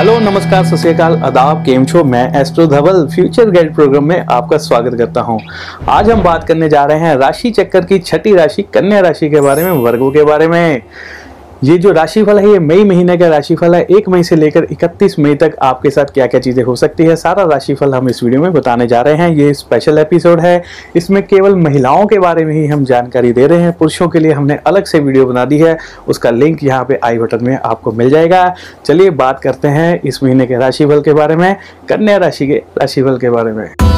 Hello, नमस्कार, सत अदाब केम छो? मैं astro Dhaval, future guide programme में आपका स्वागत करता हूँ। आज हम बात करने जा रहे हैं राशि चक्कर की छठी राशि, कन्या राशि के बारे में, वर्गों के बारे में। ये जो राशिफल है, ये मई महीने का राशिफल है। एक मई से लेकर 31 मई तक आपके साथ क्या क्या चीज़ें हो सकती है, सारा राशिफल हम इस वीडियो में बताने जा रहे हैं। ये स्पेशल एपिसोड है। इसमें केवल महिलाओं के बारे में ही हम जानकारी दे रहे हैं। पुरुषों के लिए हमने अलग से वीडियो बना दी है। उसका लिंक यहाँ पे आई बटन में आपको मिल जाएगा। चलिए बात करते हैं इस महीने के राशिफल के बारे में, कन्या राशि के, राशिफल के बारे में।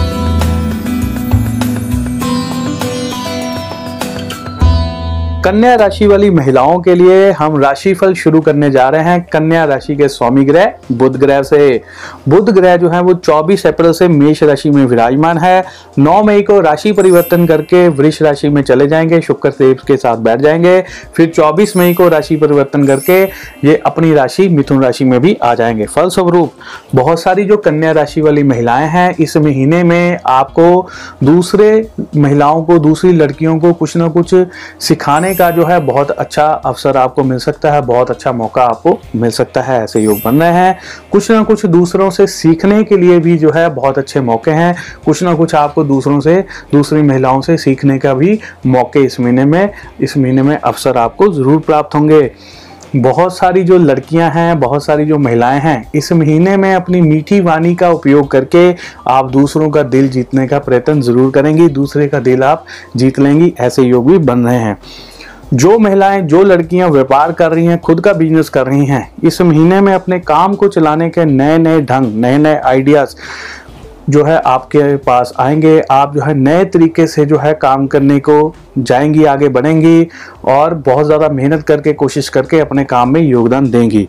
कन्या राशि वाली महिलाओं के लिए हम राशिफल शुरू करने जा रहे हैं कन्या राशि के स्वामी ग्रह, बुध ग्रह से। बुध ग्रह जो है वो 24 अप्रैल से मेष राशि में विराजमान है। 9 मई को राशि परिवर्तन करके वृक्ष राशि में चले जाएँगे, शुक्र देव के साथ बैठ जाएँगे। फिर 24 मई को राशि परिवर्तन करके ये अपनी राशि, मिथुन राशि में भी आ जाएँगे। फलस्वरूप, बहुत सारी जो कन्या राशि वाली महिलाएँ हैं, इस महीने में आपको दूसरे महिलाओं को, दूसरी लड़कियों को कुछ ना कुछ सिखाने का जो है बहुत अच्छा अवसर आपको मिल सकता है, बहुत अच्छा मौका आपको मिल सकता है, ऐसे योग बन रहे हैं। कुछ ना कुछ दूसरों से सीखने के लिए भी जो है बहुत अच्छे मौके हैं। कुछ ना कुछ आपको दूसरों से, दूसरी महिलाओं से सीखने का भी मौके इस महीने में, इस महीने में अवसर आपको ज़रूर प्राप्त होंगे। बहुत सारी जो लड़कियाँ हैं, बहुत सारी जो महिलाएँ हैं, इस महीने में अपनी मीठी वाणी का उपयोग करके आप दूसरों का दिल जीतने का प्रयत्न ज़रूर करेंगी, दूसरे का दिल आप जीत लेंगी, ऐसे योग भी बन रहे हैं। जो महिलाएँ, जो लड़कियाँ व्यापार कर रही हैं, खुद का बिज़नेस कर रही हैं, इस महीने में अपने काम को चलाने के नए नए ढंग नए नए आइडियाज़ जो है आपके पास आएँगे। आप जो है नए तरीके से जो है काम करने को जाएँगी, आगे बढ़ेंगी और बहुत ज़्यादा मेहनत करके, कोशिश करके अपने काम में योगदान देंगी।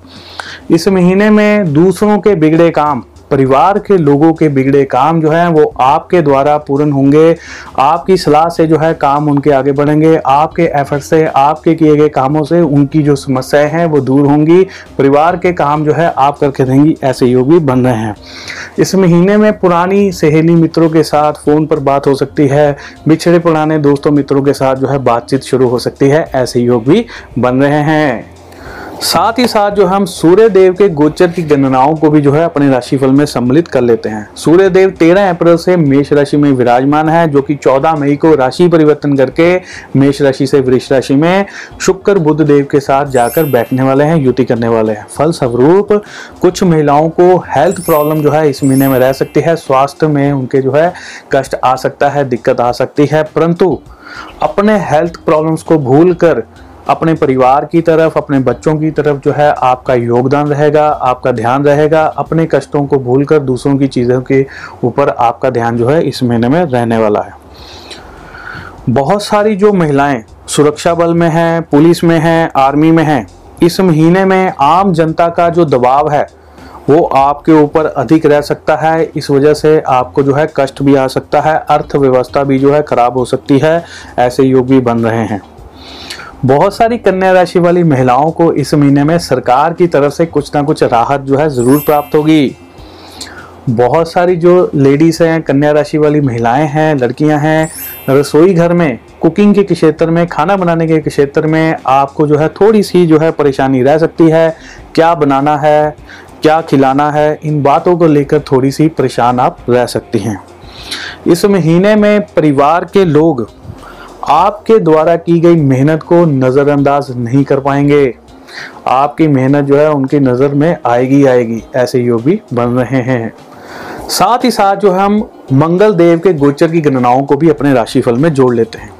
इस महीने में दूसरों के बिगड़े काम परिवार के लोगों के बिगड़े काम जो हैं, वो आपके द्वारा पूर्ण होंगे। आपकी सलाह से जो है, काम उनके आगे बढ़ेंगे। आपके एफर्ट से, आपके किए गए कामों से उनकी जो समस्याएँ हैं, वो दूर होंगी। परिवार के काम जो है, आप करके देंगी, ऐसे योग भी बन रहे हैं। इस महीने में पुरानी सहेली मित्रों के साथ फ़ोन पर बात हो सकती है। बिछड़े पुराने दोस्तों मित्रों के साथ जो है, बातचीत शुरू हो सकती है। ऐसे योग भी बन रहे हैं। साथ ही साथ जो हम सूर्य देव के गोचर की गणनाओं को भी जो है अपने राशिफल में सम्मिलित कर लेते हैं। सूर्य देव तेरह अप्रैल से मेष राशि में विराजमान है, जो कि चौदह मई को राशि परिवर्तन करके मेष राशि से वृक्ष राशि में शुक्र बुद्ध देव के साथ जाकर बैठने वाले हैं, युति करने वाले हैं। फल स्वरूप कुछ महिलाओं को हेल्थ प्रॉब्लम जो है इस महीने में रह सकती है। स्वास्थ्य में उनके जो है कष्ट आ सकता है, दिक्कत आ सकती है, परंतु अपने हेल्थ प्रॉब्लम्स को भूल कर अपने परिवार की तरफ़, अपने बच्चों की तरफ़ जो है आपका योगदान रहेगा, आपका ध्यान रहेगा, अपने कष्टों को भूलकर दूसरों की चीज़ों के ऊपर आपका ध्यान जो है इस महीने में रहने वाला है। बहुत सारी जो महिलाएँ सुरक्षा बल में हैं, पुलिस में हैं, आर्मी में हैं, इस महीने में आम जनता का जो दबाव है, वो आपके ऊपर अधिक रह सकता है। इस वजह से आपको जो है कष्ट भी आ सकता है, अर्थव्यवस्था भी जो है खराब हो सकती है, ऐसे योग भी बन रहे हैं। बहुत सारी कन्या राशि वाली महिलाओं को इस महीने में सरकार की तरफ़ से कुछ ना कुछ राहत जो है ज़रूर प्राप्त होगी। बहुत सारी जो लेडीज़ हैं, कन्या राशि वाली महिलाएँ हैं, लड़कियाँ हैं, रसोई घर में, कुकिंग के क्षेत्र में, खाना बनाने के क्षेत्र में आपको जो है थोड़ी सी जो है परेशानी रह सकती है। क्या बनाना है, क्या खिलाना है, इन बातों को लेकर थोड़ी सी परेशान आप रह सकती हैं। इस महीने में परिवार के लोग आपके द्वारा की गई मेहनत को नज़रअंदाज नहीं कर पाएँगे। आपकी मेहनत जो है, उनकी नज़र में आएगी आएगी, ऐसे योग भी बन रहे हैं। साथ ही साथ जो है, हम मंगल देव के गोचर की गणनाओं को भी अपने राशिफल में जोड़ लेते हैं।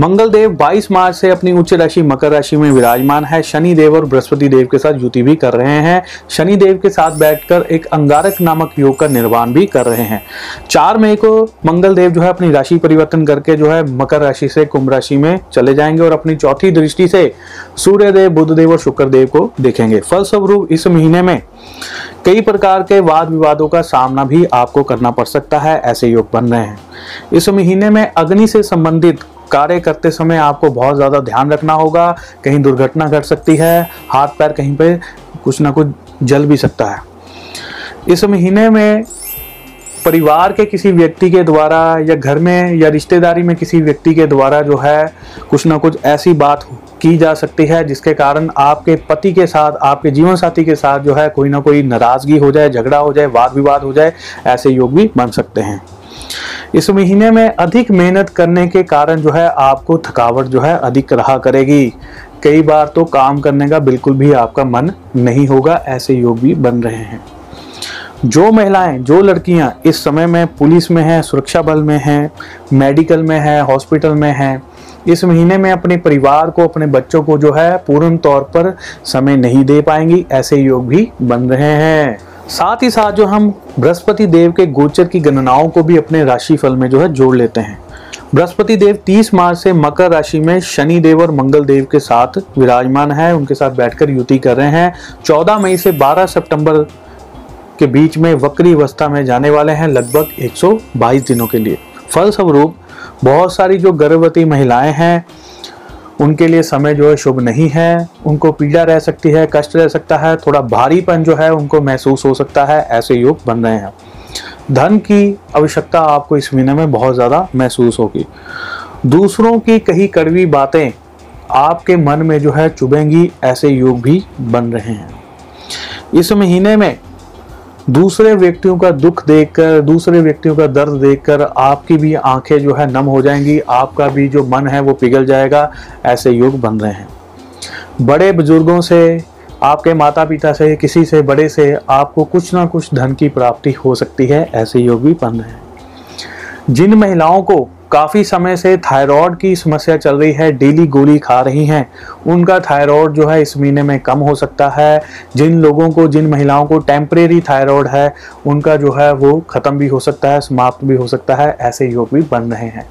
मंगल देव 22 मार्च से अपनी उच्च राशि मकर राशि में विराजमान है। शनि देव और बृहस्पति देव के साथ युति भी कर रहे हैं। शनि देव के साथ बैठकर एक अंगारक नामक योग का निर्माण भी कर रहे हैं। चार मई को मंगल देव जो है अपनी राशि परिवर्तन करके जो है मकर राशि से कुंभ राशि में चले जाएँगे और अपनी चौथी दृष्टि से सूर्य देव बुद्ध देव और शुक्र देव को देखेंगे। फलस्वरूप इस महीने में कई प्रकार के वाद विवादों का सामना भी आपको करना पड़ सकता है, ऐसे योग बन रहे हैं। इस महीने में अग्नि से संबंधित कार्य करते समय आपको बहुत ज़्यादा ध्यान रखना होगा। कहीं दुर्घटना घट सकती है, हाथ पैर कहीं पे कुछ ना कुछ जल भी सकता है। इस महीने में परिवार के किसी व्यक्ति के द्वारा या घर में या रिश्तेदारी में किसी व्यक्ति के द्वारा जो है कुछ ना कुछ ऐसी बात की जा सकती है, जिसके कारण आपके पति के साथ, आपके जीवन साथी के साथ जो है कोई ना कोई नाराज़गी हो जाए, झगड़ा हो जाए, वाद विवाद हो जाए, ऐसे योग भी बन सकते हैं। इस महीने में अधिक मेहनत करने के कारण जो है आपको थकावट जो है अधिक रहा करेगी। कई बार तो काम करने का बिल्कुल भी आपका मन नहीं होगा, ऐसे योग भी बन रहे हैं। जो महिलाएँ, जो लड़कियाँ इस समय में पुलिस में हैं, सुरक्षा बल में हैं, मेडिकल में हैं, हॉस्पिटल में हैं, इस महीने में अपने परिवार को, अपने बच्चों को जो है पूर्ण तौर पर समय नहीं दे पाएँगी, ऐसे योग भी बन रहे हैं। साथ ही साथ जो हम बृहस्पति देव के गोचर की गणनाओं को भी अपने राशि फल में जो है जोड़ लेते हैं। बृहस्पति देव 30 मार्च से मकर राशि में शनि देव और मंगल देव के साथ विराजमान है, उनके साथ बैठकर युति कर रहे हैं। 14 मई से 12 सितंबर के बीच में वक्री अवस्था में जाने वाले हैं लगभग 122 दिनों के लिए। फलस्वरूप बहुत सारी जो गर्भवती महिलाएँ हैं उनके लिए समय जो है शुभ नहीं है, उनको पीड़ा रह सकती है, कष्ट रह सकता है, थोड़ा भारीपन जो है उनको महसूस हो सकता है, ऐसे योग बन रहे हैं। धन की आवश्यकता आपको इस महीने में बहुत ज़्यादा महसूस होगी। दूसरों की कही कड़वी बातें आपके मन में जो है चुभेंगी, ऐसे योग भी बन रहे हैं। इस महीने में दूसरे व्यक्तियों का दुख देखकर, दूसरे व्यक्तियों का दर्द देखकर आपकी भी आँखें जो है नम हो जाएँगी, आपका भी जो मन है वो पिघल जाएगा, ऐसे योग बन रहे हैं। बड़े बुज़ुर्गों से, आपके माता पिता से, किसी से बड़े से आपको कुछ ना कुछ धन की प्राप्ति हो सकती है, ऐसे योग भी बन रहे हैं। जिन महिलाओं को काफ़ी समय से थायराइड की समस्या चल रही है, डेली गोली खा रही हैं। उनका थायराइड जो है इस महीने में कम हो सकता है। जिन लोगों को, जिन महिलाओं को टेम्परेरी थायराइड है, उनका जो है वो ख़त्म भी हो सकता है, समाप्त भी हो सकता है, ऐसे योग भी बन रहे हैं।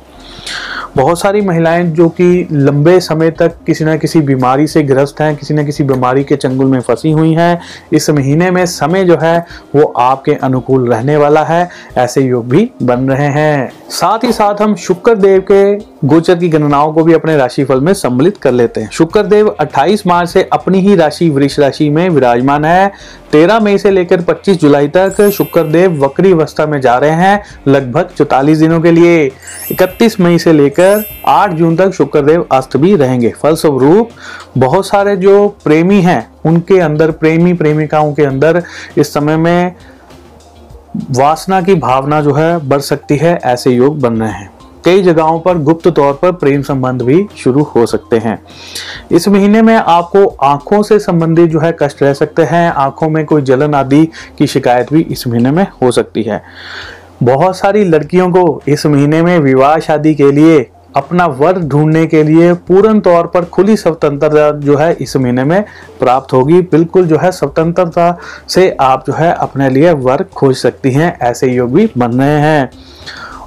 बहुत सारी महिलाएँ जो कि लंबे समय तक किसी न किसी बीमारी से ग्रस्त हैं, किसी न किसी बीमारी के चंगुल में फंसी हुई हैं। इस महीने में समय जो है, वो आपके अनुकूल रहने वाला है, ऐसे योग भी बन रहे हैं। साथ ही साथ हम शुक्र देव के गोचर की गणनाओं को भी अपने राशिफल में सम्मिलित कर लेते हैं। शुक्र देव 28 मार्च से अपनी ही राशि वृक्ष राशि में विराजमान है। 13 मई से लेकर 25 जुलाई तक शुक्र देव वक्री अवस्था में जा रहे हैं, लगभग चौतालीस दिनों के लिए। 31 मई से लेकर 8 जून तक शुक्रदेव अस्त भी रहेंगे। फलस्वरूप, बहुत सारे जो प्रेमी हैं, उनके अंदर, प्रेमी प्रेमिकाओं के अंदर इस समय में वासना की भावना जो है, बढ़ सकती है, ऐसे योग बन रहे हैं। कई जगहों पर गुप्त तौर पर प्रेम संबंध भी शुरू हो सकते हैं। इस महीने में आपको आँखों से संबंधित जो है कष्ट रह सकते हैं, आँखों में कोई जलन आदि की शिकायत भी इस महीने में हो सकती है। बहुत सारी लड़कियों को इस महीने में विवाह शादी के लिए अपना वर ढूँढने के लिए पूर्ण तौर पर खुली स्वतंत्रता जो है इस महीने में प्राप्त होगी। बिल्कुल जो है स्वतंत्रता से आप जो है अपने लिए वर खोज सकती हैं, ऐसे योग भी बन रहे हैं।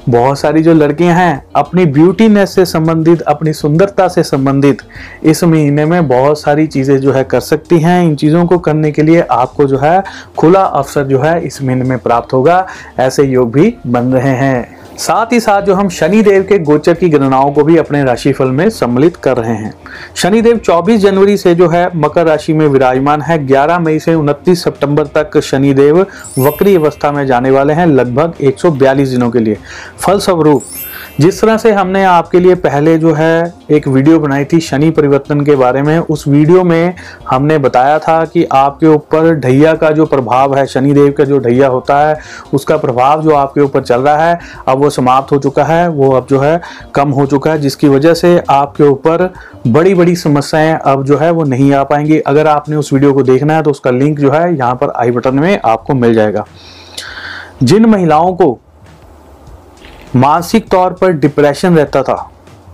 बहुत सारी जो लड़कियाँ हैं, अपनी ब्यूटीनेस से संबंधित, अपनी सुंदरता से संबंधित, इस महीने में बहुत सारी चीज़ें जो है कर सकती हैं। इन चीज़ों को करने के लिए आपको जो है खुला अवसर जो है इस महीने में प्राप्त होगा। ऐसे योग भी बन रहे हैं। साथ ही साथ जो हम शनि देव के गोचर की गणनाओं को भी अपने राशिफल में सम्मिलित कर रहे हैं। शनि देव 24 जनवरी से जो है मकर राशि में विराजमान है। 11 मई से 29 सितंबर तक शनि देव वक्री अवस्था में जाने वाले हैं, लगभग 142 दिनों के लिए। फलस्वरूप जिस तरह से हमने आपके लिए पहले जो है एक वीडियो बनाई थी शनि परिवर्तन के बारे में, उस वीडियो में हमने बताया था कि आपके ऊपर ढैया का जो प्रभाव है शनि देव का जो ढैया होता है, उसका प्रभाव जो आपके ऊपर चल रहा है, अब वो समाप्त हो चुका है, वो अब जो है कम हो चुका है, जिसकी वजह से आपके ऊपर बड़ी बड़ी समस्याएँ अब जो है वो नहीं आ पाएँगी। अगर आपने उस वीडियो को देखना है तो उसका लिंक जो है यहाँ पर आई बटन में आपको मिल जाएगा। जिन महिलाओं को मानसिक तौर पर डिप्रेशन रहता था।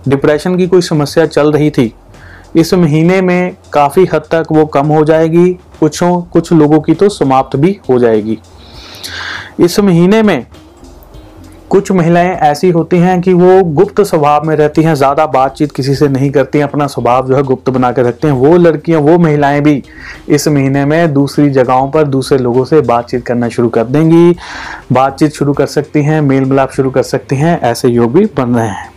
डिप्रेशन की कोई समस्या चल रही थी। इस महीने में काफ़ी हद तक वो कम हो जाएगी। कुछों कुछ लोगों की तो समाप्त भी हो जाएगी। इस महीने में कुछ महिलाएँ ऐसी होती हैं कि वो गुप्त स्वभाव में रहती हैं, ज़्यादा बातचीत किसी से नहीं करती हैं, अपना स्वभाव जो है गुप्त बना के रखते हैं। वो लड़कियाँ, वो महिलाएँ भी इस महीने में दूसरी जगहों पर दूसरे लोगों से बातचीत करना शुरू कर देंगी। बातचीत शुरू कर सकती हैं, मेल मिलाप शुरू कर सकती हैं, ऐसे योग भी बन रहे हैं।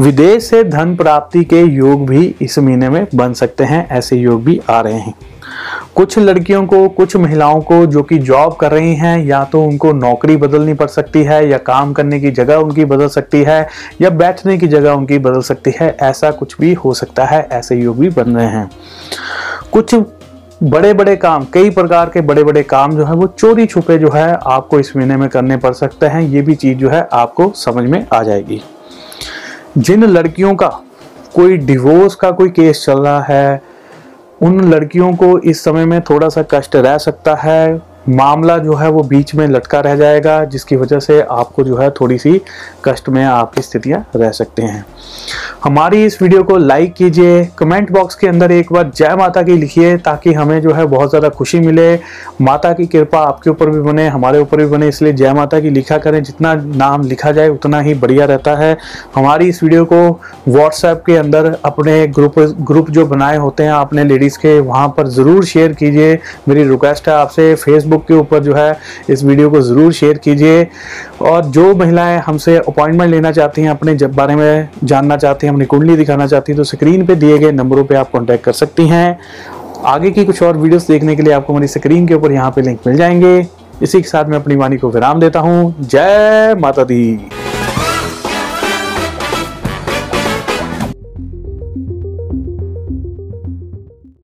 विदेश से धन प्राप्ति के योग भी इस महीने में बन सकते हैं, ऐसे योग भी आ रहे हैं। कुछ लड़कियों को, कुछ महिलाओं को जो कि जॉब कर रही हैं, या तो उनको नौकरी बदलनी पड़ सकती है, या काम करने की जगह उनकी बदल सकती है, या बैठने की जगह उनकी बदल सकती है, ऐसा कुछ भी हो सकता है, ऐसे योग भी बन रहे हैं। कुछ बड़े बड़े काम, कई प्रकार के बड़े बड़े काम जो है, वो चोरी छुपे जो है, आपको इस महीने में करने पड़ सकते हैं, ये भी चीज़ जो है, आपको समझ में आ जाएगी। जिन लड़कियों का कोई डिवोर्स का कोई केस चल रहा है उन लड़कियों को इस समय में थोड़ा सा कष्ट रह सकता है मामला जो है वो बीच में लटका रह जाएगा, जिसकी वजह से आपको जो है थोड़ी सी कष्ट में आपकी स्थितियाँ रह सकते हैं। हमारी इस वीडियो को लाइक कीजिए, कमेंट बॉक्स के अंदर एक बार जय माता की लिखिए, ताकि हमें जो है बहुत ज़्यादा खुशी मिले। माता की कृपा आपके ऊपर भी बने, हमारे ऊपर भी बने, इसलिए जय माता की लिखा करें। जितना नाम लिखा जाए, उतना ही बढ़िया रहता है। हमारी इस वीडियो को व्हाट्सएप के अंदर अपने ग्रुप ग्रुप जो बनाए होते हैं आपने लेडीज़ के, वहाँ पर ज़रूर शेयर कीजिए। मेरी रिक्वेस्ट है आपसे फेसबुक के ऊपर जो है, इस वीडियो को ज़रूर शेयर कीजिए। और जो महिलाएँ हमसे अपॉइंटमेंट लेना चाहती हैं, अपने जब बारे में जानना चाहती हैं, अपनी कुंडली दिखाना चाहती हैं तो स्क्रीन पे दिए गए नंबरों पे आप कांटेक्ट कर सकती हैं। आगे की कुछ और वीडियोस देखने के लिए आपको हमारी स्क्रीन के ऊपर यहाँ पे लिंक मिल जाएँगे। इसी के साथ मैं अपनी वाणी को विराम देता हूँ। जय माता दी।